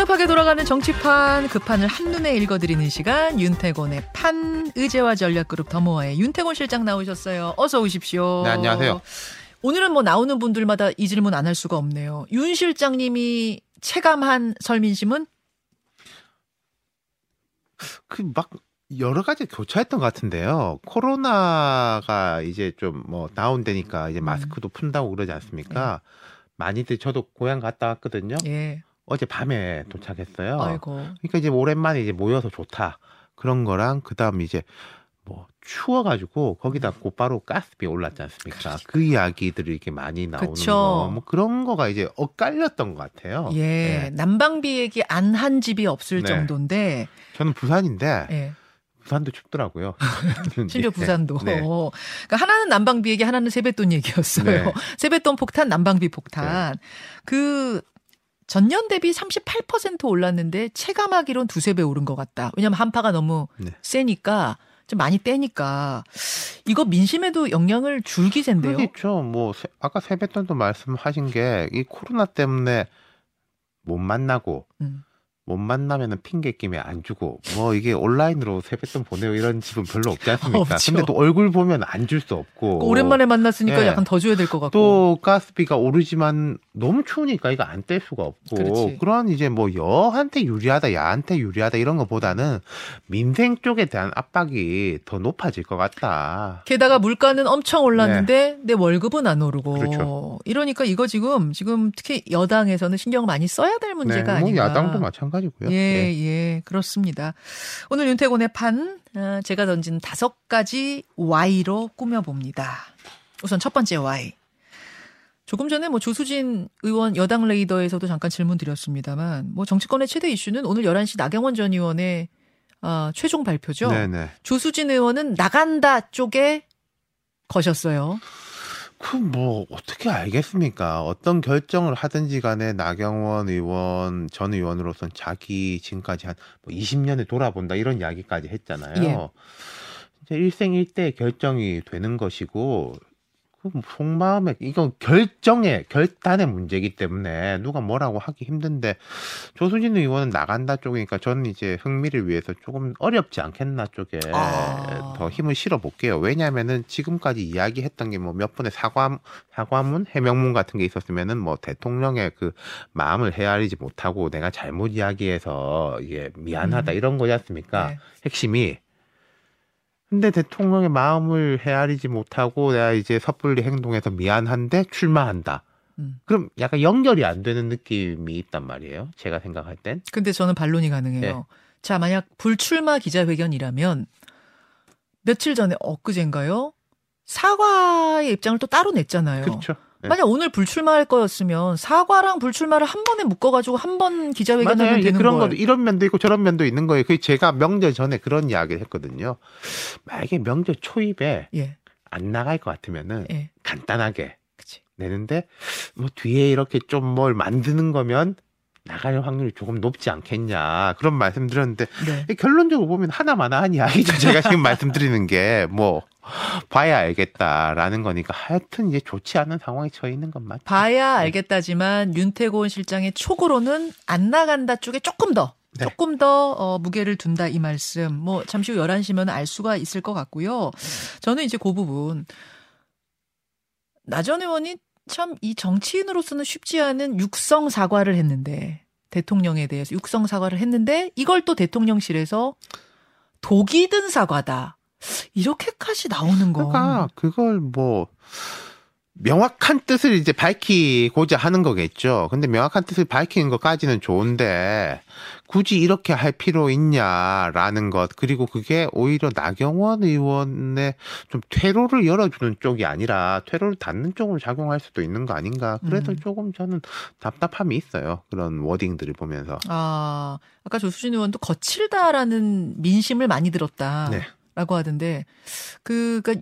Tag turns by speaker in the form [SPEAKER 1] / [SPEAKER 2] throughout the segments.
[SPEAKER 1] 복잡하게 돌아가는 정치판 그 판을 한눈에 읽어드리는 시간 윤태곤의 판 의제와 전략그룹 더모아의 윤태곤 실장 나오셨어요. 어서 오십시오.
[SPEAKER 2] 네, 안녕하세요.
[SPEAKER 1] 오늘은 뭐 나오는 분들마다 이 질문 안 할 수가 없네요. 윤 실장님이 체감한 설민심은
[SPEAKER 2] 그 막 여러 가지 교차했던 것 같은데요. 코로나가 이제 좀 뭐 다운되니까 이제 마스크도 푼다고 그러지 않습니까? 많이들 저도 고향 갔다 왔거든요.
[SPEAKER 1] 예.
[SPEAKER 2] 어제 밤에 도착했어요.
[SPEAKER 1] 아이고.
[SPEAKER 2] 그러니까 이제 오랜만에 이제 모여서 좋다. 그런 거랑 그다음 이제 뭐 추워가지고 거기다 곧바로 가스비 올랐지 않습니까? 그 이야기들이 이렇게 많이 나오는
[SPEAKER 1] 그쵸.
[SPEAKER 2] 거, 뭐 그런 거가 이제 엇갈렸던 것 같아요.
[SPEAKER 1] 예.
[SPEAKER 2] 네.
[SPEAKER 1] 난방비 얘기 안한 집이 없을
[SPEAKER 2] 네.
[SPEAKER 1] 정도인데
[SPEAKER 2] 저는 부산인데
[SPEAKER 1] 예.
[SPEAKER 2] 부산도 춥더라고요.
[SPEAKER 1] 심지어 부산도.
[SPEAKER 2] 네.
[SPEAKER 1] 그러니까 하나는 난방비 얘기, 하나는 세뱃돈 얘기였어요.
[SPEAKER 2] 네.
[SPEAKER 1] 세뱃돈 폭탄, 난방비 폭탄. 그 전년 대비 38% 올랐는데 체감하기론 두세 배 오른 것 같다. 왜냐하면 한파가 너무
[SPEAKER 2] 네.
[SPEAKER 1] 세니까 좀 많이 떼니까 이거 민심에도 영향을 줄 기세인데요.
[SPEAKER 2] 그렇죠. 뭐 세- 아까 세뱃돈도 말씀하신 게 이 코로나 때문에 못 만나고
[SPEAKER 1] 음.
[SPEAKER 2] 못 만나면은 핑계 끼면 안 주고 뭐 이게 온라인으로 세뱃돈 보내고 이런 집은 별로 없지 않습니까?
[SPEAKER 1] 없죠.
[SPEAKER 2] 근데 또 얼굴 보면 안 줄 수 없고
[SPEAKER 1] 그 오랜만에 만났으니까
[SPEAKER 2] 예.
[SPEAKER 1] 약간 더 줘야 될 것 같고.
[SPEAKER 2] 또 가스비가 오르지만 너무 추우니까 이거 안 뗄 수가 없고
[SPEAKER 1] 그렇지.
[SPEAKER 2] 그런 이제 뭐 여한테 유리하다 야한테 유리하다 이런 것보다는 민생 쪽에 대한 압박이 더 높아질 것 같다.
[SPEAKER 1] 게다가 물가는 엄청 올랐는데 내 월급은 안 오르고
[SPEAKER 2] 네. 그렇죠.
[SPEAKER 1] 이러니까 이거 지금 지금 특히 여당에서는 신경 많이 써야 될 문제가
[SPEAKER 2] 네, 뭐
[SPEAKER 1] 아닌가.
[SPEAKER 2] 야당도 마찬가지 고요.
[SPEAKER 1] 예,
[SPEAKER 2] 네.
[SPEAKER 1] 예, 그렇습니다. 오늘 윤태곤의 판, 어, 제가 던진 다섯 가지 Y로 꾸며봅니다. 우선 첫 번째 Y. 조금 전에 뭐 조수진 의원 여당 레이더에서도 잠깐 질문 드렸습니다만, 뭐 정치권의 최대 이슈는 오늘 11시 나경원 전 의원의 어, 최종 발표죠.
[SPEAKER 2] 네네.
[SPEAKER 1] 조수진 의원은 나간다 쪽에 거셨어요.
[SPEAKER 2] 그 뭐 어떻게 알겠습니까? 어떤 결정을 하든지 간에 나경원 의원 전 의원으로서는 자기 지금까지 한 20년을 돌아본다 이런 이야기까지 했잖아요.
[SPEAKER 1] 예.
[SPEAKER 2] 이제 일생일대 결정이 되는 것이고 그 속마음에 이건 결정의 결단의 문제이기 때문에 누가 뭐라고 하기 힘든데 조수진 의원은 나간다 쪽이니까 저는 이제 흥미를 위해서 조금 어렵지 않겠나 쪽에
[SPEAKER 1] 아.
[SPEAKER 2] 더 힘을 실어 볼게요. 왜냐하면은 지금까지 이야기했던 게 뭐 몇 번의 사과 사과문 해명문 같은 게 있었으면은 뭐 대통령의 그 마음을 헤아리지 못하고 내가 잘못 이야기해서 이게 미안하다
[SPEAKER 1] 음.
[SPEAKER 2] 이런 거지 않습니까?
[SPEAKER 1] 네.
[SPEAKER 2] 핵심이 근데 대통령의 마음을 헤아리지 못하고 내가 이제 섣불리 행동해서 미안한데 출마한다.
[SPEAKER 1] 음.
[SPEAKER 2] 그럼 약간 연결이 안 되는 느낌이 있단 말이에요. 제가 생각할 땐.
[SPEAKER 1] 근데 저는 반론이 가능해요.
[SPEAKER 2] 네.
[SPEAKER 1] 자, 만약 불출마 기자회견이라면 며칠 전에 엊그젠가요? 사과의 입장을 또 따로 냈잖아요.
[SPEAKER 2] 그렇죠. 네.
[SPEAKER 1] 만약 오늘 불출마할 거였으면 사과랑 불출마를 한 번에 묶어가지고 한 번 기자회견하면.
[SPEAKER 2] 이게
[SPEAKER 1] 되는
[SPEAKER 2] 그런
[SPEAKER 1] 걸.
[SPEAKER 2] 것도 이런 면도 있고 저런 면도 있는 거예요. 그 제가 명절 전에 그런 이야기를 했거든요. 만약에 명절 초입에
[SPEAKER 1] 예,
[SPEAKER 2] 안 나갈 것 같으면은
[SPEAKER 1] 예,
[SPEAKER 2] 간단하게
[SPEAKER 1] 그치.
[SPEAKER 2] 내는데 뭐 뒤에 이렇게 좀 뭘 만드는 거면 나갈 확률이 조금 높지 않겠냐 그런 말씀드렸는데
[SPEAKER 1] 네.
[SPEAKER 2] 결론적으로 보면 하나마나한 이야기죠. 제가 지금 말씀드리는 게 뭐 봐야 알겠다라는 거니까 하여튼 이제 좋지 않은 상황에 처해 있는 건 맞죠.
[SPEAKER 1] 봐야 알겠다지만 윤태곤 실장의 촉으로는 안 나간다 쪽에 조금 더
[SPEAKER 2] 네.
[SPEAKER 1] 조금 더 어, 무게를 둔다 이 말씀. 뭐 잠시 후 11시면 알 수가 있을 것 같고요. 저는 이제 그 부분 나전 의원이 참 이 정치인으로서는 쉽지 않은 육성 사과를 했는데 대통령에 대해서 육성 사과를 했는데 이걸 또 대통령실에서 독이 든 사과다. 이렇게까지 나오는 거.
[SPEAKER 2] 그러니까 그걸 뭐 명확한 뜻을 이제 밝히고자 하는 거겠죠. 근데 명확한 뜻을 밝히는 것까지는 좋은데 굳이 이렇게 할 필요 있냐라는 것 그리고 그게 오히려 나경원 의원의 좀 퇴로를 열어주는 쪽이 아니라 퇴로를 닫는 쪽으로 작용할 수도 있는 거 아닌가. 그래서
[SPEAKER 1] 음.
[SPEAKER 2] 조금 저는 답답함이 있어요. 그런 워딩들을 보면서.
[SPEAKER 1] 아, 아까 조수진 의원도 거칠다라는 민심을 많이 들었다.
[SPEAKER 2] 네.
[SPEAKER 1] 라고 하던데, 그, 그,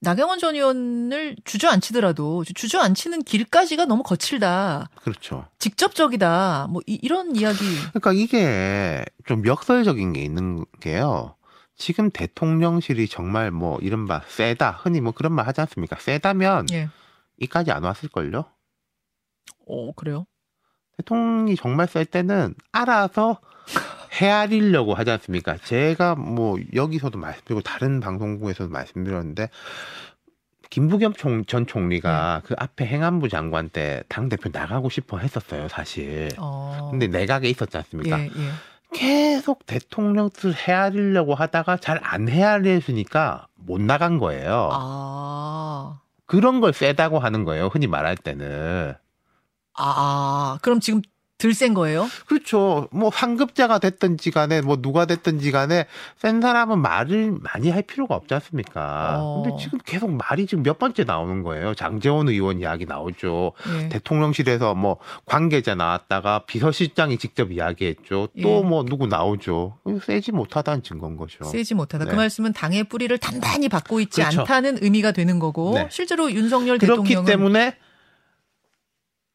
[SPEAKER 1] 나경원 전 의원을 주저앉히더라도 주저앉히는 길까지가 너무 거칠다.
[SPEAKER 2] 그렇죠.
[SPEAKER 1] 직접적이다. 뭐, 이, 런 이야기.
[SPEAKER 2] 그러니까 이게 좀 역설적인 게 있는 게요. 지금 대통령실이 정말 뭐 이른바 세다 흔히 뭐 그런 말 하지 않습니까? 세다면
[SPEAKER 1] 예.
[SPEAKER 2] 이까지 안 왔을걸요?
[SPEAKER 1] 오, 그래요?
[SPEAKER 2] 대통령이 정말 셀 때는 알아서 헤아리려고 하지 않습니까? 제가 뭐 여기서도 말씀드리고 다른 방송국에서도 말씀드렸는데 김부겸 총, 전 총리가 그 앞에 행안부 장관 때 당 대표 나가고 싶어 했었어요, 사실.
[SPEAKER 1] 어.
[SPEAKER 2] 근데 내각에 있었지 않습니까?
[SPEAKER 1] 예, 예.
[SPEAKER 2] 계속 대통령 뜻 헤아리려고 하다가 잘 안 헤아리니까 못 나간 거예요.
[SPEAKER 1] 아.
[SPEAKER 2] 그런 걸 세다고 하는 거예요. 흔히 말할 때는.
[SPEAKER 1] 아, 그럼 지금 들센 거예요?
[SPEAKER 2] 그렇죠. 뭐 상급자가 됐든지 간에 뭐 누가 됐든지 간에 센 사람은 말을 많이 할 필요가 없지 않습니까?
[SPEAKER 1] 어.
[SPEAKER 2] 근데 지금 계속 말이 지금 몇 번째 나오는 거예요. 장재원 의원 이야기 나오죠.
[SPEAKER 1] 예.
[SPEAKER 2] 대통령실에서 뭐 관계자 나왔다가 비서실장이 직접 이야기했죠. 또
[SPEAKER 1] 예.
[SPEAKER 2] 뭐 누구 나오죠. 세지 못하다는 증거인 거죠.
[SPEAKER 1] 세지 못하다. 그
[SPEAKER 2] 네.
[SPEAKER 1] 말씀은 당의 뿌리를 단단히 받고 있지
[SPEAKER 2] 그렇죠.
[SPEAKER 1] 않다는 의미가 되는 거고
[SPEAKER 2] 네.
[SPEAKER 1] 실제로 윤석열
[SPEAKER 2] 그렇기
[SPEAKER 1] 대통령은
[SPEAKER 2] 때문에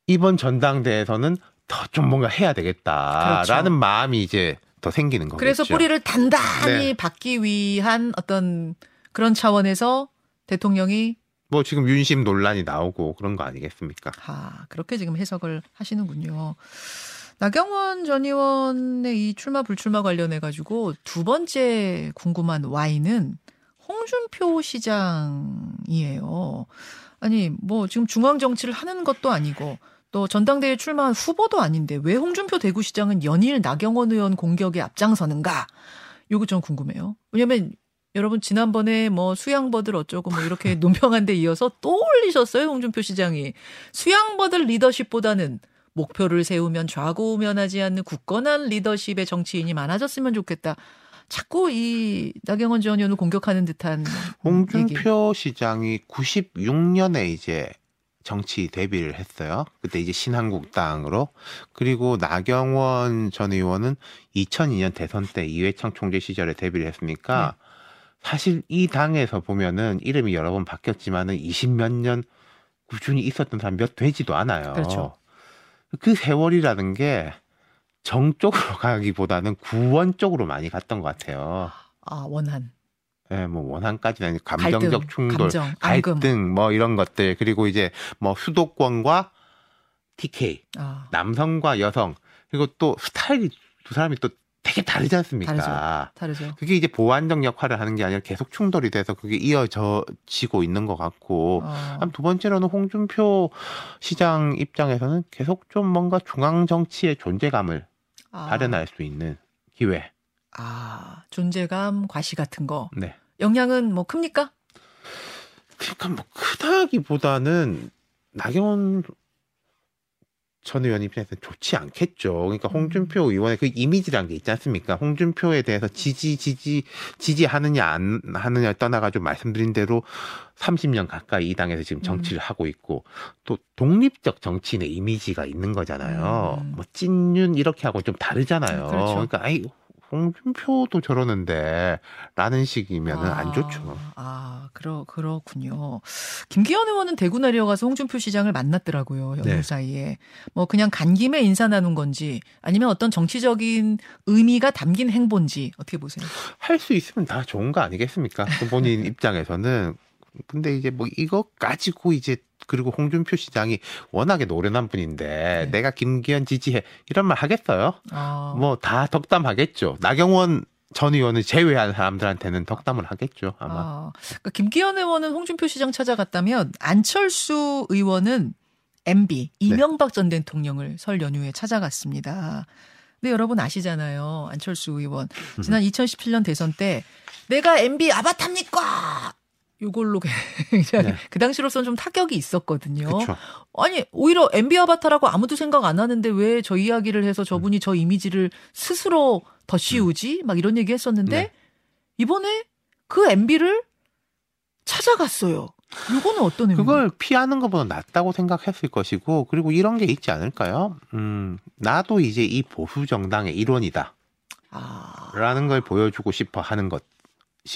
[SPEAKER 2] 이번 전당대회에서는 더 좀 뭔가 해야 되겠다라는
[SPEAKER 1] 그렇죠.
[SPEAKER 2] 마음이 이제 더 생기는 거겠죠.
[SPEAKER 1] 그래서 뿌리를 단단히
[SPEAKER 2] 네.
[SPEAKER 1] 받기 위한 어떤 그런 차원에서 대통령이
[SPEAKER 2] 뭐 지금 윤심 논란이 나오고 그런 거 아니겠습니까?
[SPEAKER 1] 아, 그렇게 지금 해석을 하시는군요. 나경원 전 의원의 이 출마 불출마 관련해 가지고 두 번째 궁금한 Y는 홍준표 시장이에요. 아니, 뭐 지금 중앙 정치를 하는 것도 아니고 또 전당대회 출마한 후보도 아닌데 왜 홍준표 대구시장은 연일 나경원 의원 공격에 앞장서는가? 요거 좀 궁금해요. 왜냐면 여러분 지난번에 뭐 수양버들 어쩌고 뭐 이렇게 논평한 데 이어서 또 올리셨어요 홍준표 시장이 수양버들 리더십보다는 목표를 세우면 좌고우면하지 않는 굳건한 리더십의 정치인이 많아졌으면 좋겠다. 자꾸 이 나경원 전 의원을 공격하는 듯한 얘기.
[SPEAKER 2] 홍준표 시장이 96년에 이제 정치 데뷔를 했어요. 그때 이제 신한국당으로 그리고 나경원 전 의원은 2002년 대선 때 이회창 총재 시절에 데뷔를 했으니까
[SPEAKER 1] 네.
[SPEAKER 2] 사실 이 당에서 보면은 이름이 여러 번 바뀌었지만은 20몇 년 꾸준히 있었던 사람 몇 되지도 않아요.
[SPEAKER 1] 그렇죠.
[SPEAKER 2] 그 세월이라는 게 정 쪽으로 가기보다는 구원 쪽으로 많이 갔던 것 같아요.
[SPEAKER 1] 아 원한
[SPEAKER 2] 예, 뭐 원한까지는 아니고 감정적
[SPEAKER 1] 갈등,
[SPEAKER 2] 충돌,
[SPEAKER 1] 감정, 앙금.
[SPEAKER 2] 갈등 뭐 이런 것들 그리고 이제 뭐 수도권과 TK
[SPEAKER 1] 아,
[SPEAKER 2] 남성과 여성 그리고 또 스타일이 두 사람이 또 되게 다르지 않습니까?
[SPEAKER 1] 다르죠. 다르죠.
[SPEAKER 2] 그게 이제 보완적 역할을 하는 게 아니라 계속 충돌이 돼서 그게 이어져지고 있는 것 같고
[SPEAKER 1] 어,
[SPEAKER 2] 한두 번째로는 홍준표 시장 입장에서는 계속 좀 뭔가 중앙 정치의 존재감을
[SPEAKER 1] 아,
[SPEAKER 2] 발현할 수 있는 기회.
[SPEAKER 1] 아 존재감 과시 같은 거
[SPEAKER 2] 네.
[SPEAKER 1] 영향은 뭐 큽니까?
[SPEAKER 2] 그러니까 뭐 크다기보다는 나경원 전 의원 입장에서는 좋지 않겠죠. 그러니까 홍준표 의원의 그 이미지란 게 있지 않습니까? 홍준표에 대해서 지지 지지 지지하느냐 안 하느냐 떠나가지고 말씀드린 대로 30년 가까이 이 당에서 지금 정치를 하고 있고 또 독립적 정치인의 이미지가 있는 거잖아요.
[SPEAKER 1] 음.
[SPEAKER 2] 뭐 찐윤 이렇게 하고 좀 다르잖아요.
[SPEAKER 1] 그렇죠.
[SPEAKER 2] 그러니까 아이 홍준표도 저러는데 라는 식이면은 안 좋죠.
[SPEAKER 1] 아, 그러, 그렇군요. 김기현 의원은 대구 내려가서 홍준표 시장을 만났더라고요. 연휴
[SPEAKER 2] 네.
[SPEAKER 1] 사이에. 뭐 그냥 간 김에 인사 나눈 건지 아니면 어떤 정치적인 의미가 담긴 행보인지 어떻게 보세요?
[SPEAKER 2] 할 수 있으면 다 좋은 거 아니겠습니까? 그 본인 입장에서는. 근데 이제 뭐 이거 가지고 이제 그리고 홍준표 시장이 워낙에 노련한 분인데
[SPEAKER 1] 네.
[SPEAKER 2] 내가 김기현 지지해 이런 말 하겠어요?
[SPEAKER 1] 아,
[SPEAKER 2] 뭐다 덕담하겠죠. 나경원 전 의원을 제외한 사람들한테는 덕담을 하겠죠 아마.
[SPEAKER 1] 아, 그러니까 김기현 의원은 홍준표 시장 찾아갔다면 안철수 의원은 MB 이명박 전 대통령을 설 연휴에 찾아갔습니다. 근데 여러분 아시잖아요. 안철수 의원 지난 2017년 대선 때 내가 MB 아바타입니까? 요걸로 굉장히
[SPEAKER 2] 네.
[SPEAKER 1] 그 당시로서는 좀 타격이 있었거든요.
[SPEAKER 2] 그렇죠.
[SPEAKER 1] 아니 오히려 MB 아바타라고 아무도 생각 안 하는데 왜 저 이야기를 해서 저분이 저 이미지를 스스로 더 씌우지? 막 이런 얘기 했었는데
[SPEAKER 2] 네.
[SPEAKER 1] 이번에 그 MB를 찾아갔어요. 요거는 어떤 의미?
[SPEAKER 2] 그걸 피하는 것보다 낫다고 생각했을 것이고 그리고 이런 게 있지 않을까요? 음 나도 이제 이 보수 정당의 일원이다.
[SPEAKER 1] 아,
[SPEAKER 2] 라는 걸 보여주고 싶어 하는 것이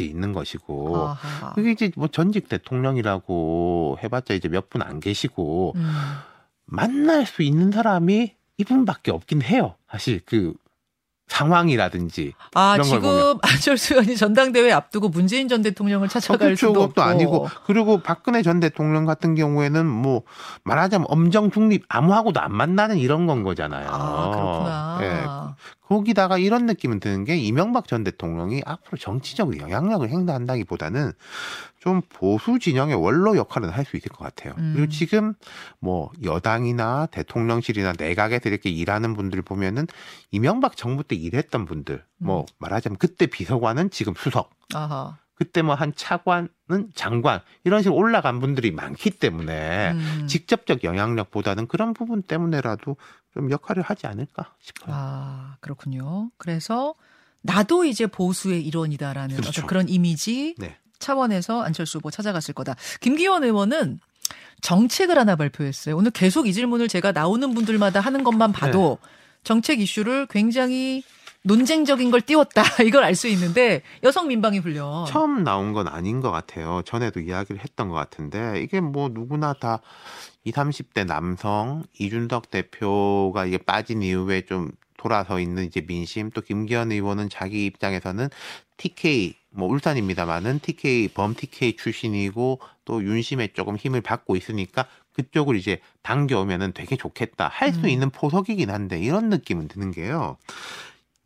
[SPEAKER 2] 있는 것이고
[SPEAKER 1] 아하.
[SPEAKER 2] 그게 이제 뭐 전직 대통령이라고 해봤자 이제 몇 분 안 계시고
[SPEAKER 1] 음,
[SPEAKER 2] 만날 수 있는 사람이 이분밖에 없긴 해요. 사실 그 상황이라든지
[SPEAKER 1] 아,
[SPEAKER 2] 이런 걸 보면.
[SPEAKER 1] 지금 안철수 의원이 전당대회 앞두고 문재인 전 대통령을 찾아갈
[SPEAKER 2] 그렇죠.
[SPEAKER 1] 수도
[SPEAKER 2] 그것도
[SPEAKER 1] 없고.
[SPEAKER 2] 아니고 그리고 박근혜 전 대통령 같은 경우에는 뭐 말하자면 엄정 중립 아무하고도 안 만나는 이런 건 거잖아요.
[SPEAKER 1] 아, 그렇구나.
[SPEAKER 2] 예. 거기다가 이런 느낌은 드는 게 이명박 전 대통령이 앞으로 정치적 영향력을 행사한다기보다는 좀 보수 진영의 원로 역할은 할 수 있을 것 같아요.
[SPEAKER 1] 음.
[SPEAKER 2] 그리고 지금 뭐 여당이나 대통령실이나 내각에서 이렇게 일하는 분들 보면은 이명박 정부 때 일했던 분들, 뭐
[SPEAKER 1] 음.
[SPEAKER 2] 말하자면 그때 비서관은 지금 수석,
[SPEAKER 1] 아하.
[SPEAKER 2] 그때 뭐 한 차관은 장관 이런 식으로 올라간 분들이 많기 때문에
[SPEAKER 1] 음.
[SPEAKER 2] 직접적 영향력보다는 그런 부분 때문에라도 좀 역할을 하지 않을까 싶어요.
[SPEAKER 1] 아, 그렇군요. 그래서 나도 이제 보수의 일원이다라는
[SPEAKER 2] 그렇죠.
[SPEAKER 1] 어떤 그런 이미지
[SPEAKER 2] 네.
[SPEAKER 1] 차원에서 안철수 후보 찾아갔을 거다. 김기현 의원은 정책을 하나 발표했어요. 오늘 계속 이 질문을 제가 나오는 분들마다 하는 것만 봐도
[SPEAKER 2] 네.
[SPEAKER 1] 정책 이슈를 굉장히 논쟁적인 걸 띄웠다. 이걸 알 수 있는데 여성 민방위 훈련.
[SPEAKER 2] 처음 나온 건 아닌 것 같아요. 전에도 이야기를 했던 것 같은데 이게 뭐 누구나 다 20, 30대 남성 이준석 대표가 이게 빠진 이후에 좀 돌아서 있는 이제 민심 또 김기현 의원은 자기 입장에서는 TK 뭐 울산입니다만은 TK 범 TK 출신이고 또 윤심에 조금 힘을 받고 있으니까 그쪽을 이제 당겨오면은 되게 좋겠다 할수
[SPEAKER 1] 음.
[SPEAKER 2] 있는 포석이긴 한데 이런 느낌은 드는 게요.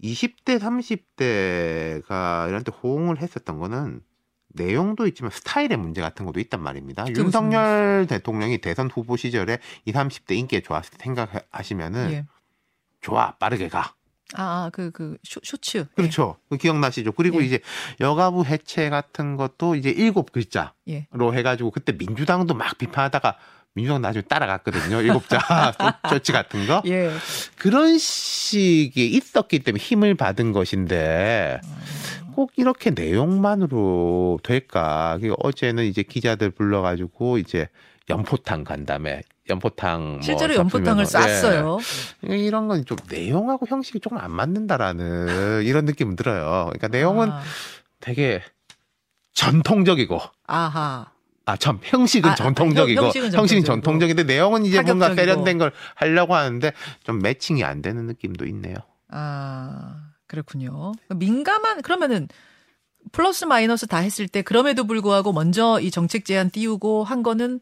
[SPEAKER 2] 20대, 30대가 이런 때 호응을 했었던 거는 내용도 있지만 스타일의 문제 같은 것도 있단 말입니다. 윤석열 대통령이 대선 후보 시절에 20, 30대 인기에 좋았을 때 생각하시면은
[SPEAKER 1] 예.
[SPEAKER 2] 좋아 빠르게 가.
[SPEAKER 1] 아, 아, 그, 그, 쇼, 쇼츠.
[SPEAKER 2] 그렇죠. 그 기억나시죠? 그리고
[SPEAKER 1] 예.
[SPEAKER 2] 이제 여가부 해체 같은 것도 이제 일곱 글자로
[SPEAKER 1] 예.
[SPEAKER 2] 해가지고 그때 민주당도 막 비판하다가 민주당 나중에 따라갔거든요. 일곱 자 조치 같은 거.
[SPEAKER 1] 예.
[SPEAKER 2] 그런 식이 있었기 때문에 힘을 받은 것인데 꼭 이렇게 내용만으로 될까? 그 어제는 이제 기자들 불러가지고 이제 연포탕 간다음에 연포탕 뭐
[SPEAKER 1] 실제로 연포탕을 쌌어요.
[SPEAKER 2] 예. 이런 건 좀 내용하고 형식이 조금 안 맞는다라는 이런 느낌은 들어요. 그러니까 내용은
[SPEAKER 1] 아,
[SPEAKER 2] 되게 전통적이고
[SPEAKER 1] 아하.
[SPEAKER 2] 아, 참 형식은
[SPEAKER 1] 아, 아,
[SPEAKER 2] 전통적이고
[SPEAKER 1] 형- 형식은 전통적이고.
[SPEAKER 2] 전통적인데 내용은 이제 뭔가
[SPEAKER 1] 파격적이고.
[SPEAKER 2] 세련된 걸 하려고 하는데 좀 매칭이 안 되는 느낌도 있네요.
[SPEAKER 1] 아, 그렇군요. 민감한, 그러면은, 플러스 마이너스 다 했을 때, 그럼에도 불구하고 먼저 이 정책 제안 띄우고 한 거는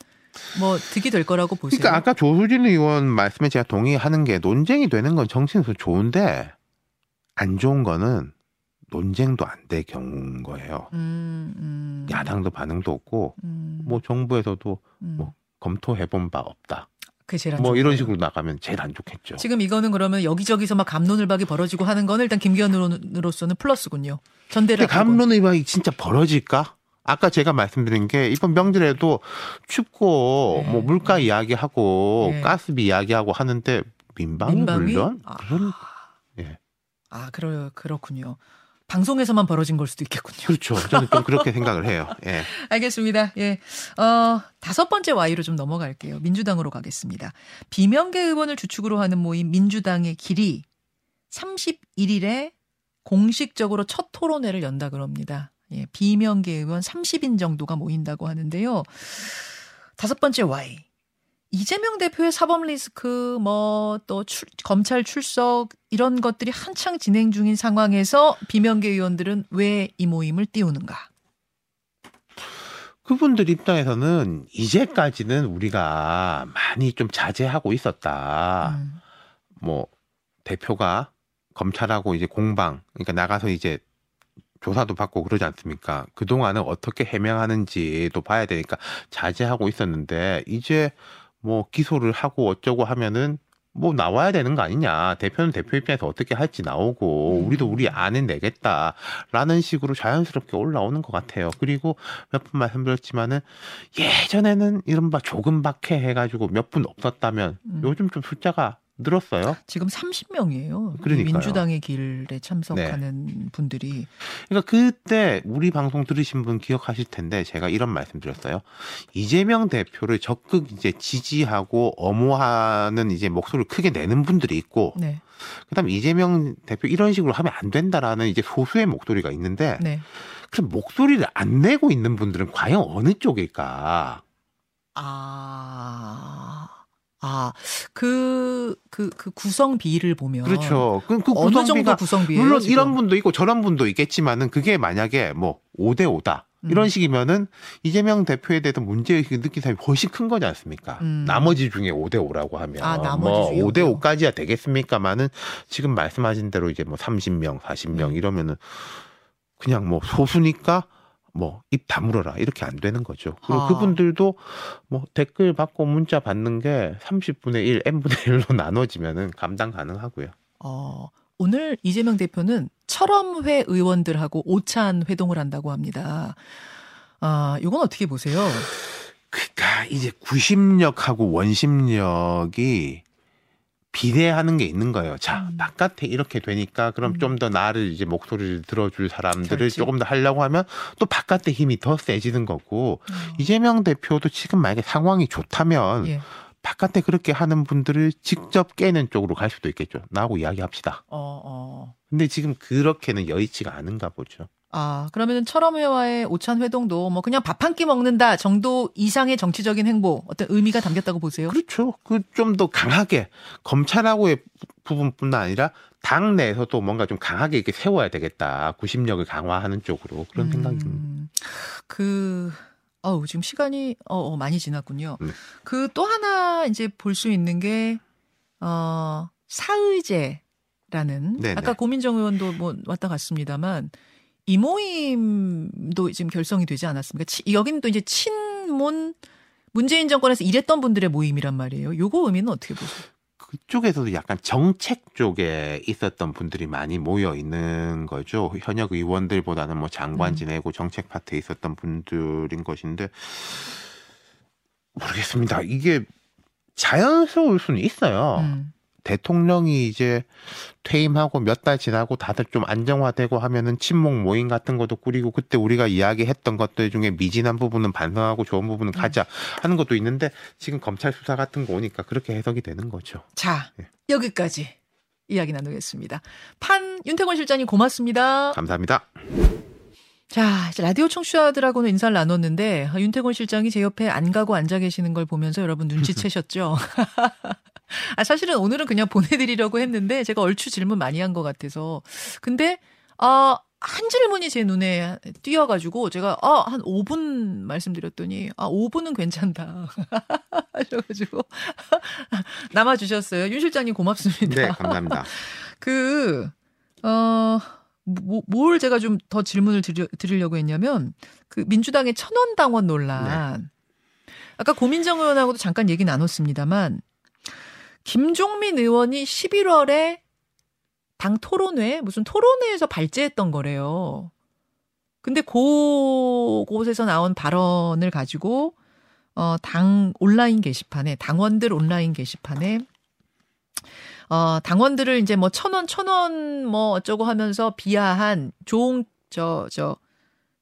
[SPEAKER 1] 뭐 득이 될 거라고 보세요.
[SPEAKER 2] 그러니까 아까 조수진 의원 말씀에 제가 동의하는 게 논쟁이 되는 건 정치에서 좋은데 안 좋은 거는 논쟁도 안 될 경우인 거예요.
[SPEAKER 1] 음, 음.
[SPEAKER 2] 야당도 반응도 없고
[SPEAKER 1] 음,
[SPEAKER 2] 뭐 정부에서도
[SPEAKER 1] 음.
[SPEAKER 2] 뭐 검토해 본 바 없다. 안뭐 이런. 식으로 나가면 제일 안 좋겠죠.
[SPEAKER 1] 지금 이거는 그러면 여기저기서 막 감론을박이 벌어지고 하는 거는 일단 김기현 의원으로서는 플러스군요. 전대를
[SPEAKER 2] 근데
[SPEAKER 1] 앞두고.
[SPEAKER 2] 감론 의박이 진짜 벌어질까? 아까 제가 말씀드린 게 이번 명절에도 춥고
[SPEAKER 1] 네.
[SPEAKER 2] 뭐 물가 이야기하고
[SPEAKER 1] 네.
[SPEAKER 2] 가스비 이야기하고 하는데 민방위
[SPEAKER 1] 민방위?
[SPEAKER 2] 물론
[SPEAKER 1] 아.
[SPEAKER 2] 그런 예.
[SPEAKER 1] 아, 그러, 그렇군요. 방송에서만 벌어진 걸 수도 있겠군요.
[SPEAKER 2] 그렇죠. 저는 좀 그렇게 생각을 해요. 예.
[SPEAKER 1] 알겠습니다. 예. 어, 다섯 번째 Y로 좀 넘어갈게요. 민주당으로 가겠습니다. 비명계 의원을 주축으로 하는 모임 민주당의 길이 31일에 공식적으로 첫 토론회를 연다 그럽니다. 예, 비명계 의원 30인 정도가 모인다고 하는데요. 다섯 번째 Y. 이재명 대표의 사법 리스크, 뭐, 또 검찰 출석, 이런 것들이 한창 진행 중인 상황에서 비명계 의원들은 왜 이 모임을 띄우는가?
[SPEAKER 2] 그분들 입장에서는 이제까지는 우리가 많이 좀 자제하고 있었다.
[SPEAKER 1] 음.
[SPEAKER 2] 뭐 대표가 검찰하고 이제 공방 그러니까 나가서 이제 조사도 받고 그러지 않습니까? 그동안은 어떻게 해명하는지도 봐야 되니까 자제하고 있었는데 이제 뭐 기소를 하고 어쩌고 하면은 뭐 나와야 되는 거 아니냐. 대표는 대표 입장에서 어떻게 할지 나오고
[SPEAKER 1] 음.
[SPEAKER 2] 우리도 우리 안은 내겠다라는 식으로 자연스럽게 올라오는 것 같아요. 그리고 몇 분 말씀드렸지만은 예전에는 이른바 조금 박해 해가지고 몇 분 없었다면
[SPEAKER 1] 음.
[SPEAKER 2] 요즘 좀 숫자가 늘었어요.
[SPEAKER 1] 지금 30명이에요.
[SPEAKER 2] 그러니까요. 네.
[SPEAKER 1] 민주당의 길에 참석하는 분들이.
[SPEAKER 2] 그러니까 그때 우리 방송 들으신 분 기억하실 텐데 제가 이런 말씀 드렸어요. 이재명 대표를 적극 이제 지지하고 엄호하는 이제 목소리를 크게 내는 분들이 있고
[SPEAKER 1] 네.
[SPEAKER 2] 그다음에 이재명 대표 이런 식으로 하면 안 된다라는 이제 소수의 목소리가 있는데
[SPEAKER 1] 네.
[SPEAKER 2] 그럼 목소리를 안 내고 있는 분들은 과연 어느 쪽일까?
[SPEAKER 1] 아. 아, 그, 그, 그 구성비를 보면.
[SPEAKER 2] 그렇죠. 그, 그
[SPEAKER 1] 어느 정도
[SPEAKER 2] 구성비가
[SPEAKER 1] 구성비예요?
[SPEAKER 2] 물론
[SPEAKER 1] 지금?
[SPEAKER 2] 이런 분도 있고 저런 분도 있겠지만은 그게 만약에 뭐 5대 5다. 이런
[SPEAKER 1] 음.
[SPEAKER 2] 식이면은 이재명 대표에 대해서 문제의식을 느낀 사람이 훨씬 큰 거지 않습니까?
[SPEAKER 1] 음.
[SPEAKER 2] 나머지 중에 5대 5라고 하면
[SPEAKER 1] 아, 나머지
[SPEAKER 2] 뭐
[SPEAKER 1] 중에
[SPEAKER 2] 5대 5까지야 되겠습니까만은 지금 말씀하신 대로 이제 뭐 30명, 40명
[SPEAKER 1] 음.
[SPEAKER 2] 이러면은 그냥 뭐 소수니까 뭐 입 다물어라 이렇게 안 되는 거죠. 그리고
[SPEAKER 1] 아.
[SPEAKER 2] 그분들도 뭐 댓글 받고 문자 받는 게 30분의 1, n분의 1로 나눠지면은 감당 가능하고요.
[SPEAKER 1] 어, 오늘 이재명 대표는 철험회 의원들하고 오찬 회동을 한다고 합니다. 아, 요건 어떻게 보세요?
[SPEAKER 2] 그러니까 이제 구심력하고 원심력이 비례하는 게 있는 거예요. 자,
[SPEAKER 1] 음.
[SPEAKER 2] 바깥에 이렇게 되니까 그럼
[SPEAKER 1] 음.
[SPEAKER 2] 좀더 나를 이제 목소리를 들어줄 사람들을
[SPEAKER 1] 그렇지.
[SPEAKER 2] 조금 더 하려고 하면 또 바깥에 힘이 더 세지는 거고
[SPEAKER 1] 어,
[SPEAKER 2] 이재명 대표도 지금 만약에 상황이 좋다면
[SPEAKER 1] 예.
[SPEAKER 2] 바깥에 그렇게 하는 분들을 직접 깨는 쪽으로 갈 수도 있겠죠. 나하고 이야기합시다.
[SPEAKER 1] 어, 어.
[SPEAKER 2] 근데 지금 그렇게는 여의치가 않은가 보죠.
[SPEAKER 1] 아, 그러면은 철험회와의 오찬 회동도 뭐 그냥 밥 한 끼 먹는다 정도 이상의 정치적인 행보, 어떤 의미가 담겼다고 보세요?
[SPEAKER 2] 그렇죠. 그 좀 더 강하게 검찰하고의 부- 부분뿐만 아니라 당 내에서도 뭔가 좀 강하게 이렇게 세워야 되겠다. 구심력을 강화하는 쪽으로 그런 생각입니다.
[SPEAKER 1] 음, 그, 어우, 지금 시간이, 어, 어, 많이 지났군요.
[SPEAKER 2] 네.
[SPEAKER 1] 그또 하나 이제 볼 수 있는 게, 어, 사의제라는,
[SPEAKER 2] 네네.
[SPEAKER 1] 아까 고민정 의원도 뭐 왔다 갔습니다만, 이 모임도 지금 결성이 되지 않았습니까? 치- 여기는 또 이제 친문, 문재인 정권에서 일했던 분들의 모임이란 말이에요. 요거 의미는 어떻게 보세요?
[SPEAKER 2] 그쪽에서도 약간 정책 쪽에 있었던 분들이 많이 모여 있는 거죠. 현역 의원들보다는 뭐 장관
[SPEAKER 1] 음.
[SPEAKER 2] 지내고 정책 파트에 있었던 분들인 것인데 모르겠습니다. 이게 자연스러울 수는 있어요.
[SPEAKER 1] 음.
[SPEAKER 2] 대통령이 이제 퇴임하고 몇 달 지나고 다들 좀 안정화되고 하면은 친목 모임 같은 것도 꾸리고 그때 우리가 이야기했던 것들 중에 미진한 부분은 반성하고 좋은 부분은 가자 하는 것도 있는데 지금 검찰 수사 같은 거 오니까 그렇게 해석이 되는 거죠.
[SPEAKER 1] 자,
[SPEAKER 2] 예.
[SPEAKER 1] 여기까지 이야기 나누겠습니다. 판 윤태권 실장님 고맙습니다.
[SPEAKER 2] 감사합니다.
[SPEAKER 1] 자, 이제 라디오 청취자들하고는 인사를 나눴는데 아, 윤태권 실장이 제 옆에 안 가고 앉아 계시는 걸 보면서 여러분 눈치채셨죠? 아, 사실은 오늘은 그냥 보내드리려고 했는데 제가 얼추 질문 많이 한 것 같아서 근데 아, 한 질문이 제 눈에 띄어가지고 제가 아, 한 5분 말씀드렸더니 아, 5분은 괜찮다 하셔가지고 남아 주셨어요. 윤 실장님 고맙습니다.
[SPEAKER 2] 네, 감사합니다.
[SPEAKER 1] 그, 어, 뭐, 뭘 제가 좀 더 질문을 드려, 드리려고 했냐면, 그 민주당의 천원 당원 논란. 아까 고민정 의원하고도 잠깐 얘기 나눴습니다만, 김종민 의원이 11월에 당 토론회, 무슨 토론회에서 발제했던 거래요. 근데 그, 곳에서 나온 발언을 가지고, 어, 당 온라인 게시판에, 당원들 온라인 게시판에 어, 당원들을 이제 뭐 천 원, 천 원 뭐 어쩌고 하면서 비하한 조홍, 저, 저,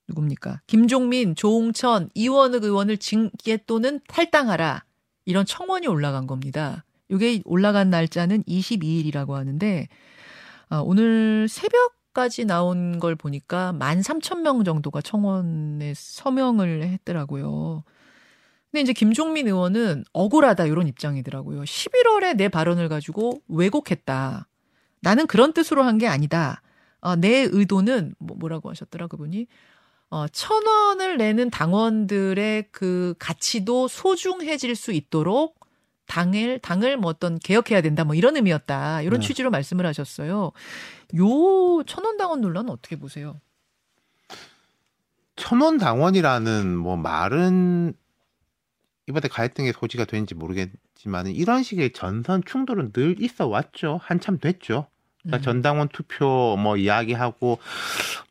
[SPEAKER 1] 누굽니까? 김종민, 조홍천, 이원흑 의원을 징계 또는 탈당하라. 이런 청원이 올라간 겁니다. 이게 올라간 날짜는 22일이라고 하는데, 아, 오늘 새벽 까지 나온 걸 보니까 13,000명 정도가 청원에 서명을 했더라고요. 근데 이제 김종민 의원은 억울하다 이런 입장이더라고요. 11월에 내 발언을 가지고 왜곡했다. 나는 그런 뜻으로 한 게 아니다. 어, 내 의도는 뭐, 뭐라고 하셨더라 그분이 어, 천 원을 내는 당원들의 그 가치도 소중해질 수 있도록 당을 당을 뭐 어떤 개혁해야 된다 뭐 이런 의미였다 이런
[SPEAKER 2] 네.
[SPEAKER 1] 취지로 말씀을 하셨어요. 요 천원 당원 논란은 어떻게 보세요?
[SPEAKER 2] 천원 당원이라는 뭐 말은 이번에 갈등의 소지가 되는지 모르겠지만 이런 식의 전선 충돌은 늘 있어 왔죠. 한참 됐죠. 그러니까
[SPEAKER 1] 음.
[SPEAKER 2] 전당원 투표 뭐 이야기하고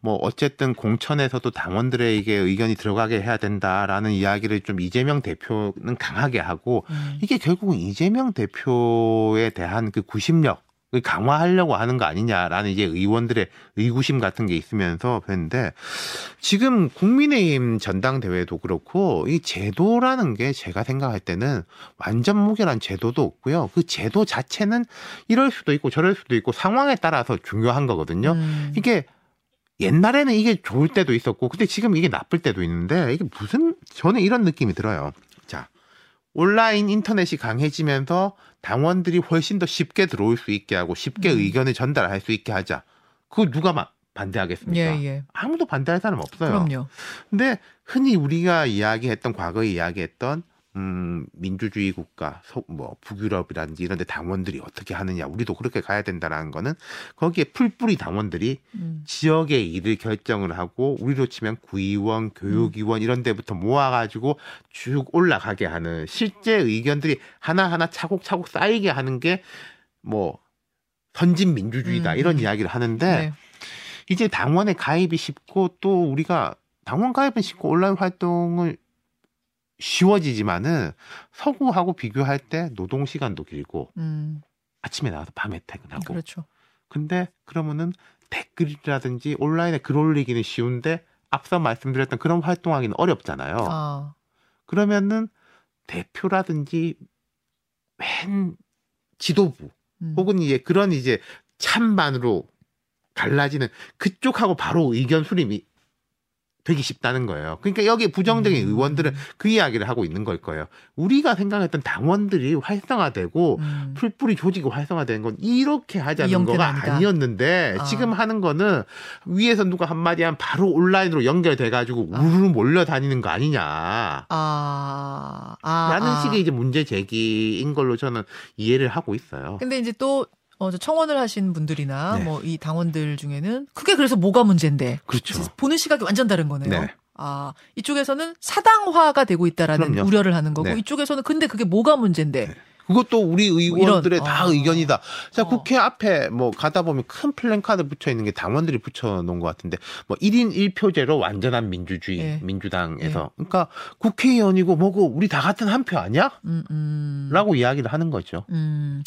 [SPEAKER 2] 뭐 어쨌든 공천에서도 당원들에게 의견이 들어가게 해야 된다라는 이야기를 좀 이재명 대표는 강하게 하고
[SPEAKER 1] 음.
[SPEAKER 2] 이게 결국은 이재명 대표에 대한 그 구심력을 강화하려고 하는 거 아니냐라는 이제 의원들의 의구심 같은 게 있으면서 그랬는데 지금 국민의힘 전당대회도 그렇고 이 제도라는 게 제가 생각할 때는 완전 무결한 제도도 없고요. 그 제도 자체는 이럴 수도 있고 저럴 수도 있고 상황에 따라서 중요한 거거든요.
[SPEAKER 1] 음.
[SPEAKER 2] 이게 옛날에는 이게 좋을 때도 있었고 근데 지금 이게 나쁠 때도 있는데 이게 무슨 저는 이런 느낌이 들어요. 자, 온라인 인터넷이 강해지면서 당원들이 훨씬 더 쉽게 들어올 수 있게 하고 쉽게
[SPEAKER 1] 음.
[SPEAKER 2] 의견을 전달할 수 있게 하자. 그거 누가 마- 반대하겠습니까?
[SPEAKER 1] 예, 예.
[SPEAKER 2] 아무도 반대할 사람 없어요.
[SPEAKER 1] 그럼요.
[SPEAKER 2] 근데 흔히 우리가 이야기했던 과거에 이야기했던 음, 민주주의 국가, 소- 뭐 북유럽이라든지 이런 데 당원들이 어떻게 하느냐, 우리도 그렇게 가야 된다라는 거는 거기에 풀뿌리 당원들이
[SPEAKER 1] 음.
[SPEAKER 2] 지역의 일을 결정을 하고 우리로 치면 구의원, 교육위원 이런 데부터 모아 가지고 쭉 올라가게 하는 실제 의견들이 하나하나 차곡차곡 쌓이게 하는 게 뭐 선진 민주주의다
[SPEAKER 1] 음,
[SPEAKER 2] 이런
[SPEAKER 1] 음.
[SPEAKER 2] 이야기를 하는데
[SPEAKER 1] 네.
[SPEAKER 2] 이제 당원에 가입이 쉽고 또 우리가 당원 가입은 쉽고 온라인 활동을 쉬워지지만은 서구하고 비교할 때 노동 시간도 길고
[SPEAKER 1] 음.
[SPEAKER 2] 아침에 나와서 밤에 퇴근하고
[SPEAKER 1] 그렇죠.
[SPEAKER 2] 근데 그러면은 댓글이라든지 온라인에 글 올리기는 쉬운데 앞서 말씀드렸던 그런 활동하기는 어렵잖아요.
[SPEAKER 1] 아.
[SPEAKER 2] 그러면은 대표라든지 맨 지도부
[SPEAKER 1] 음.
[SPEAKER 2] 혹은 이제 그런 이제 찬반으로 갈라지는 그쪽하고 바로 의견 수립이 되기 쉽다는 거예요. 그러니까 여기 부정적인
[SPEAKER 1] 음.
[SPEAKER 2] 의원들은 그 이야기를 하고 있는 걸 거예요. 우리가 생각했던 당원들이 활성화되고
[SPEAKER 1] 음.
[SPEAKER 2] 풀뿌리 조직이 활성화되는 건 이렇게
[SPEAKER 1] 이
[SPEAKER 2] 하자는 거가
[SPEAKER 1] 아니다.
[SPEAKER 2] 아니었는데
[SPEAKER 1] 아.
[SPEAKER 2] 지금 하는 거는 위에서 누가 한마디 하면 바로 온라인으로 연결돼 가지고
[SPEAKER 1] 아.
[SPEAKER 2] 우르르 몰려 다니는 거 아니냐.
[SPEAKER 1] 아. 아.
[SPEAKER 2] 라는
[SPEAKER 1] 아.
[SPEAKER 2] 식의 이제 문제 제기인 걸로 저는 이해를 하고 있어요.
[SPEAKER 1] 근데 이제 또 어, 저 청원을 하신 분들이나
[SPEAKER 2] 네.
[SPEAKER 1] 뭐이 당원들 중에는 그게 그래서 뭐가 문제인데
[SPEAKER 2] 그렇죠.
[SPEAKER 1] 보는 시각이 완전 다른 거네요.
[SPEAKER 2] 네.
[SPEAKER 1] 아 이쪽에서는 사당화가 되고 있다라는
[SPEAKER 2] 그럼요.
[SPEAKER 1] 우려를 하는 거고
[SPEAKER 2] 네.
[SPEAKER 1] 이쪽에서는 근데 그게 뭐가 문제인데
[SPEAKER 2] 그것도 우리 의원들의
[SPEAKER 1] 이런,
[SPEAKER 2] 다
[SPEAKER 1] 어.
[SPEAKER 2] 의견이다. 자,
[SPEAKER 1] 어.
[SPEAKER 2] 국회 앞에 뭐 가다 보면 큰 플랜카드 붙여 있는 게 당원들이 붙여 놓은 것 같은데 뭐 1인 1표제로 완전한 민주주의,
[SPEAKER 1] 예.
[SPEAKER 2] 민주당에서. 그러니까 국회의원이고 뭐고 우리 다 같은 한 표 아니야?
[SPEAKER 1] 음, 음.
[SPEAKER 2] 라고 이야기를 하는 거죠.
[SPEAKER 1] 음.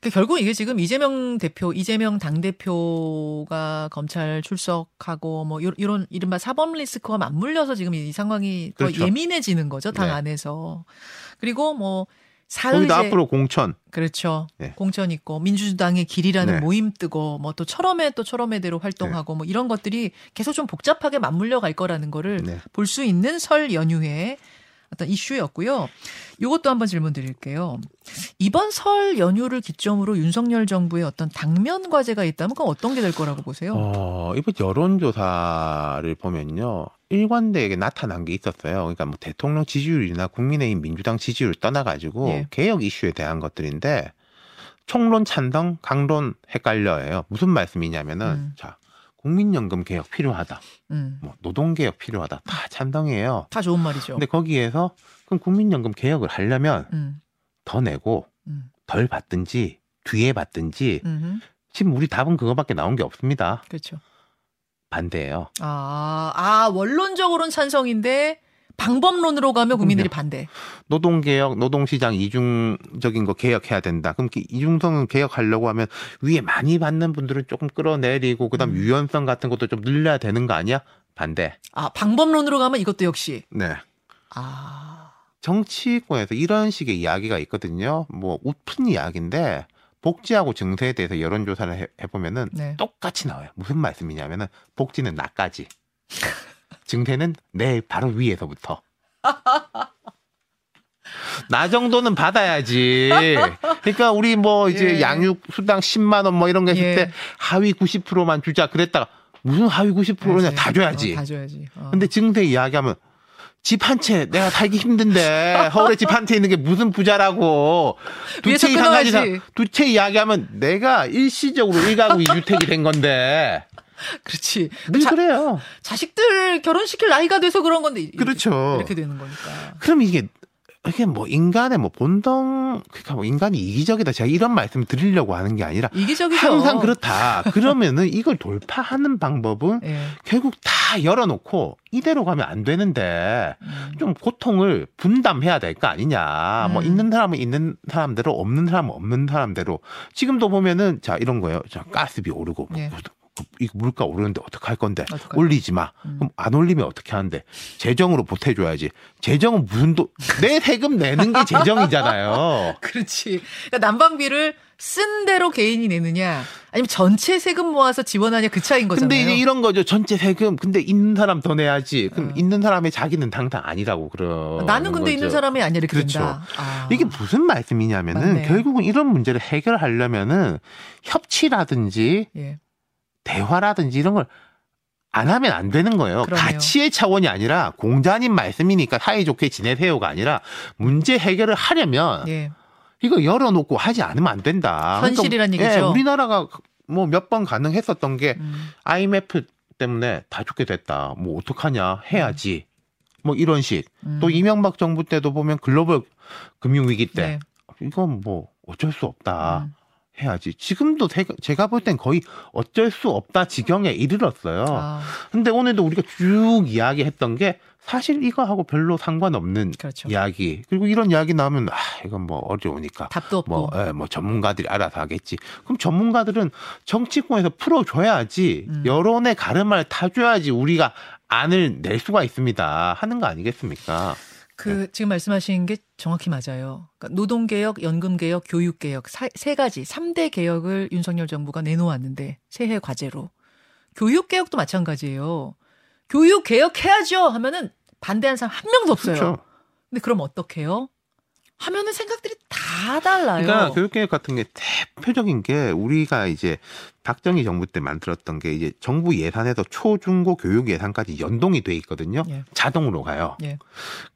[SPEAKER 1] 그 결국 이게 지금 이재명 대표, 이재명 당 대표가 검찰 출석하고 뭐 요- 이런 이른바 사법 리스크와 맞물려서 지금 이 상황이 더
[SPEAKER 2] 그렇죠.
[SPEAKER 1] 예민해지는 거죠. 당
[SPEAKER 2] 네.
[SPEAKER 1] 안에서. 그리고 뭐 사의제
[SPEAKER 2] 앞으로 공천.
[SPEAKER 1] 그렇죠.
[SPEAKER 2] 네.
[SPEAKER 1] 공천 있고 민주당의 길이라는
[SPEAKER 2] 네.
[SPEAKER 1] 모임 뜨고 뭐 또 철험에 또 철험에대로 활동하고 뭐 이런 것들이 계속 좀 복잡하게 맞물려 갈 거라는 거를
[SPEAKER 2] 네.
[SPEAKER 1] 볼수 있는 설 연휴의 어떤 이슈였고요. 이것도 한번 질문 드릴게요. 이번 설 연휴를 기점으로 윤석열 정부의 어떤 당면 과제가 있다면 그건 어떤 게 될 거라고 보세요?
[SPEAKER 2] 어, 이번 여론조사를 보면요. 일관되게 나타난 게 있었어요. 그러니까 뭐 대통령 지지율이나 국민의힘 민주당 지지율을 떠나가지고
[SPEAKER 1] 예.
[SPEAKER 2] 개혁 이슈에 대한 것들인데 총론 찬성, 강론 헷갈려요. 무슨 말씀이냐면은
[SPEAKER 1] 음.
[SPEAKER 2] 자 국민연금 개혁 필요하다,
[SPEAKER 1] 음.
[SPEAKER 2] 뭐 노동 개혁 필요하다 다 찬성이에요.
[SPEAKER 1] 다 좋은 말이죠.
[SPEAKER 2] 근데 거기에서 그럼 국민연금 개혁을 하려면
[SPEAKER 1] 음.
[SPEAKER 2] 더 내고
[SPEAKER 1] 음.
[SPEAKER 2] 덜 받든지 뒤에 받든지
[SPEAKER 1] 음.
[SPEAKER 2] 지금 우리 답은 그거밖에 나온 게 없습니다.
[SPEAKER 1] 그렇죠.
[SPEAKER 2] 반대예요.
[SPEAKER 1] 아, 아, 원론적으로는 찬성인데 방법론으로 가면 국민들이. 반대.
[SPEAKER 2] 노동 개혁, 노동 시장 이중적인 거 개혁해야 된다. 그럼 그 이중성은 개혁하려고 하면 위에 많이 받는 분들은 조금 끌어내리고 그다음
[SPEAKER 1] 음.
[SPEAKER 2] 유연성 같은 것도 좀 늘려야 되는 거 아니야? 반대.
[SPEAKER 1] 아, 방법론으로 가면 이것도 역시.
[SPEAKER 2] 네.
[SPEAKER 1] 아.
[SPEAKER 2] 정치권에서 이런 식의 이야기가 있거든요. 뭐 웃픈 이야기인데 복지하고 증세에 대해서 여론 조사를 해, 해보면은
[SPEAKER 1] 네.
[SPEAKER 2] 똑같이 나와요. 무슨 말씀이냐면은 복지는 나까지. 증세는 내 바로 위에서부터. 나 정도는 받아야지. 그러니까 우리 뭐 이제
[SPEAKER 1] 예.
[SPEAKER 2] 양육 수당 10만 원 뭐 이런 거 했을
[SPEAKER 1] 예.
[SPEAKER 2] 때 하위 90%만 주자 그랬다가 무슨 하위 90%냐 다 줘야지.
[SPEAKER 1] 어, 다 줘야지. 어.
[SPEAKER 2] 근데 증세 이야기하면 집 한 채 내가 살기 힘든데 서울에 집 한 채 있는 게 무슨 부자라고
[SPEAKER 1] 위에서
[SPEAKER 2] 두채 이상 가지. 두채 이야기하면 내가 일시적으로 1가구 2주택이 된 건데
[SPEAKER 1] 그렇지.
[SPEAKER 2] 늘
[SPEAKER 1] 자,
[SPEAKER 2] 그래요.
[SPEAKER 1] 자식들 결혼시킬 나이가 돼서 그런 건데. 이렇게-
[SPEAKER 2] 그렇죠.
[SPEAKER 1] 이렇게 되는 거니까.
[SPEAKER 2] 그럼 이게 이게 뭐 인간의 뭐 본성 그러니까 뭐 인간이 이기적이다 제가 이런 말씀 드리려고 하는 게 아니라
[SPEAKER 1] 이기적이죠.
[SPEAKER 2] 항상 그렇다. 그러면은 이걸 돌파하는 방법은
[SPEAKER 1] 예.
[SPEAKER 2] 결국 다 열어놓고 이대로 가면 안 되는데
[SPEAKER 1] 음.
[SPEAKER 2] 좀 고통을 분담해야 될 거 아니냐. 뭐
[SPEAKER 1] 음.
[SPEAKER 2] 있는 사람은 있는 사람대로 없는 사람은 없는 사람대로 지금도 보면은 자 이런 거예요. 자 가스비 오르고 뭐,
[SPEAKER 1] 예.
[SPEAKER 2] 이거 물가 오르는데 어떡할 건데
[SPEAKER 1] 어떡할
[SPEAKER 2] 올리지 마.
[SPEAKER 1] 음.
[SPEAKER 2] 그럼 안 올리면 어떻게 하는데 재정으로 보태줘야지. 재정은 무슨 돈? 내 세금 내는 게 재정이잖아요.
[SPEAKER 1] 그렇지. 그러니까 난방비를 쓴 대로 개인이 내느냐 아니면 전체 세금 모아서 지원하냐 그 차이인 거잖아요.
[SPEAKER 2] 근데 이제 이런 거죠. 전체 세금. 근데 있는 사람 더 내야지. 그럼
[SPEAKER 1] 어.
[SPEAKER 2] 있는 사람의 자기는 당당 아니라고 그러.
[SPEAKER 1] 나는 근데 있는 사람이 아니야 이렇게
[SPEAKER 2] 그렇죠.
[SPEAKER 1] 된다. 아.
[SPEAKER 2] 이게 무슨 말씀이냐면은
[SPEAKER 1] 맞네.
[SPEAKER 2] 결국은 이런 문제를 해결하려면은 협치라든지
[SPEAKER 1] 예.
[SPEAKER 2] 대화라든지 이런 걸 안 하면 안 되는 거예요.
[SPEAKER 1] 그러네요.
[SPEAKER 2] 가치의 차원이 아니라 공자님 말씀이니까 사이좋게 지내세요가 아니라 문제 해결을 하려면
[SPEAKER 1] 예.
[SPEAKER 2] 이거 열어놓고 하지 않으면 안 된다.
[SPEAKER 1] 현실이란
[SPEAKER 2] 그러니까,
[SPEAKER 1] 얘기죠.
[SPEAKER 2] 예, 우리나라가 뭐 몇 번 가능했었던 게
[SPEAKER 1] 음.
[SPEAKER 2] IMF 때문에 다 죽게 됐다. 뭐 어떡하냐 해야지. 뭐 이런 식.
[SPEAKER 1] 음.
[SPEAKER 2] 또 이명박 정부 때도 보면 글로벌 금융 위기 때
[SPEAKER 1] 네.
[SPEAKER 2] 이건 뭐 어쩔 수 없다.
[SPEAKER 1] 음.
[SPEAKER 2] 해야지. 지금도 제가, 볼 땐 거의 어쩔 수 없다 지경에 이르렀어요.
[SPEAKER 1] 아,
[SPEAKER 2] 근데 오늘도 우리가 쭉 이야기했던 게 사실 이거하고 별로 상관없는
[SPEAKER 1] 그렇죠.
[SPEAKER 2] 이야기. 그리고 이런 이야기 나오면 아 이건 뭐 어려우니까
[SPEAKER 1] 답도 없고.
[SPEAKER 2] 뭐, 예, 뭐 전문가들이 알아서 하겠지. 그럼 전문가들은 정치권에서 풀어줘야지
[SPEAKER 1] 음.
[SPEAKER 2] 여론의 가르마를 타줘야지 우리가 안을 낼 수가 있습니다. 하는 거 아니겠습니까?
[SPEAKER 1] 그 지금 말씀하신 게 정확히 맞아요. 그러니까 노동 개혁, 연금 개혁, 교육 개혁 사- 세 가지 3대 개혁을 윤석열 정부가 내놓았는데 새해 과제로 교육 개혁도 마찬가지예요. 교육 개혁해야죠 하면은 반대하는 사람 한 명도 없어요.
[SPEAKER 2] 그렇죠.
[SPEAKER 1] 근데 그럼 어떡해요? 하면은 생각들이 다 달라요.
[SPEAKER 2] 그러니까 교육개혁 같은 게 대표적인 게 우리가 이제 박정희 정부 때 만들었던 게 이제 정부 예산에서 초중고 교육 예산까지 연동이 돼 있거든요.
[SPEAKER 1] 예.
[SPEAKER 2] 자동으로 가요.
[SPEAKER 1] 예.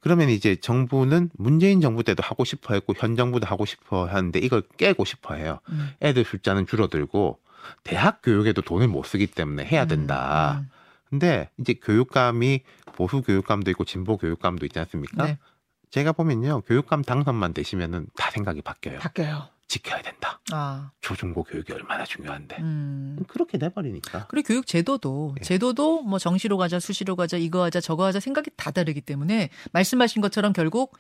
[SPEAKER 2] 그러면 이제 정부는 문재인 정부 때도 하고 싶어 했고 현 정부도 하고 싶어 하는데 이걸 깨고 싶어 해요.
[SPEAKER 1] 음.
[SPEAKER 2] 애들 숫자는 줄어들고 대학 교육에도 돈을 못 쓰기 때문에 해야 된다.
[SPEAKER 1] 음,
[SPEAKER 2] 근데 이제 교육감이 보수 교육감도 있고 진보 교육감도 있지
[SPEAKER 1] 음.
[SPEAKER 2] 않습니까?
[SPEAKER 1] 네.
[SPEAKER 2] 제가 보면요. 교육감 당선만 되시면은 다 생각이 바뀌어요.
[SPEAKER 1] 바뀌어요.
[SPEAKER 2] 지켜야 된다.
[SPEAKER 1] 아,
[SPEAKER 2] 초중고 교육이 얼마나 중요한데.
[SPEAKER 1] 음.
[SPEAKER 2] 그렇게 돼버리니까.
[SPEAKER 1] 그리고 교육 제도도
[SPEAKER 2] 예.
[SPEAKER 1] 제도도 뭐 정시로 가자 수시로 가자 이거 하자 저거 하자 생각이 다 다르기 때문에 말씀하신 것처럼 결국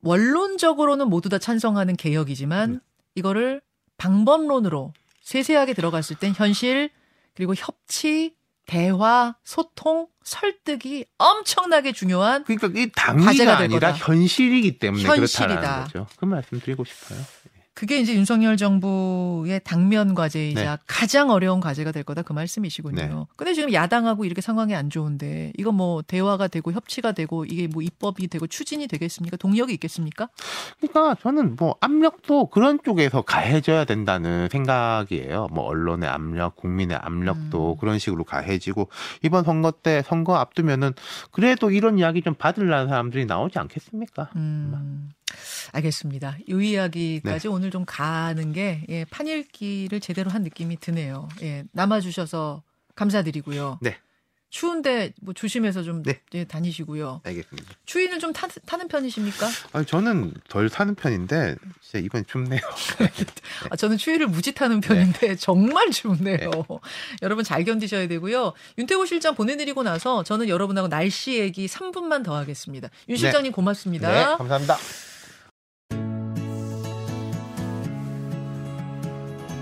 [SPEAKER 1] 원론적으로는 모두 다 찬성하는 개혁이지만
[SPEAKER 2] 음.
[SPEAKER 1] 이거를 방법론으로 세세하게 들어갔을 땐 현실 그리고 협치 대화 소통 설득이 엄청나게 중요한
[SPEAKER 2] 그러니까 이 당위가
[SPEAKER 1] 될
[SPEAKER 2] 아니라
[SPEAKER 1] 거다.
[SPEAKER 2] 현실이기 때문에
[SPEAKER 1] 현실이다.
[SPEAKER 2] 그렇다라는 거죠. 그 말씀 드리고 싶어요.
[SPEAKER 1] 그게 이제 윤석열 정부의 당면 과제이자
[SPEAKER 2] 네.
[SPEAKER 1] 가장 어려운 과제가 될 거다 그 말씀이시군요.
[SPEAKER 2] 네.
[SPEAKER 1] 근데 지금 야당하고 이렇게 상황이 안 좋은데 이거 뭐 대화가 되고 협치가 되고 이게 뭐 입법이 되고 추진이 되겠습니까? 동력이 있겠습니까?
[SPEAKER 2] 그러니까 저는 뭐 압력도 그런 쪽에서 가해져야 된다는 생각이에요. 뭐 언론의 압력, 국민의 압력도
[SPEAKER 1] 음.
[SPEAKER 2] 그런 식으로 가해지고 이번 선거 때 선거 앞두면은 그래도 이런 이야기 좀 받으려는 사람들이 나오지 않겠습니까?
[SPEAKER 1] 음. 알겠습니다. 이 이야기까지 오늘 좀 가는 게 예, 판읽기를 제대로 한 느낌이 드네요. 예, 남아주셔서 감사드리고요.
[SPEAKER 2] 네.
[SPEAKER 1] 추운데 뭐 조심해서 좀
[SPEAKER 2] 네.
[SPEAKER 1] 예, 다니시고요.
[SPEAKER 2] 알겠습니다.
[SPEAKER 1] 추위는 좀 타, 타는 편이십니까?
[SPEAKER 2] 아니 저는 덜 사는 편인데 진짜 이번 춥네요.
[SPEAKER 1] 아, 저는 추위를 무지 타는 편인데 정말 춥네요.
[SPEAKER 2] 네.
[SPEAKER 1] 여러분 잘 견디셔야 되고요. 윤태호 실장 보내드리고 나서 저는 여러분하고 날씨 얘기 3분만 더 하겠습니다. 윤
[SPEAKER 2] 네.
[SPEAKER 1] 실장님 고맙습니다.
[SPEAKER 2] 네, 감사합니다.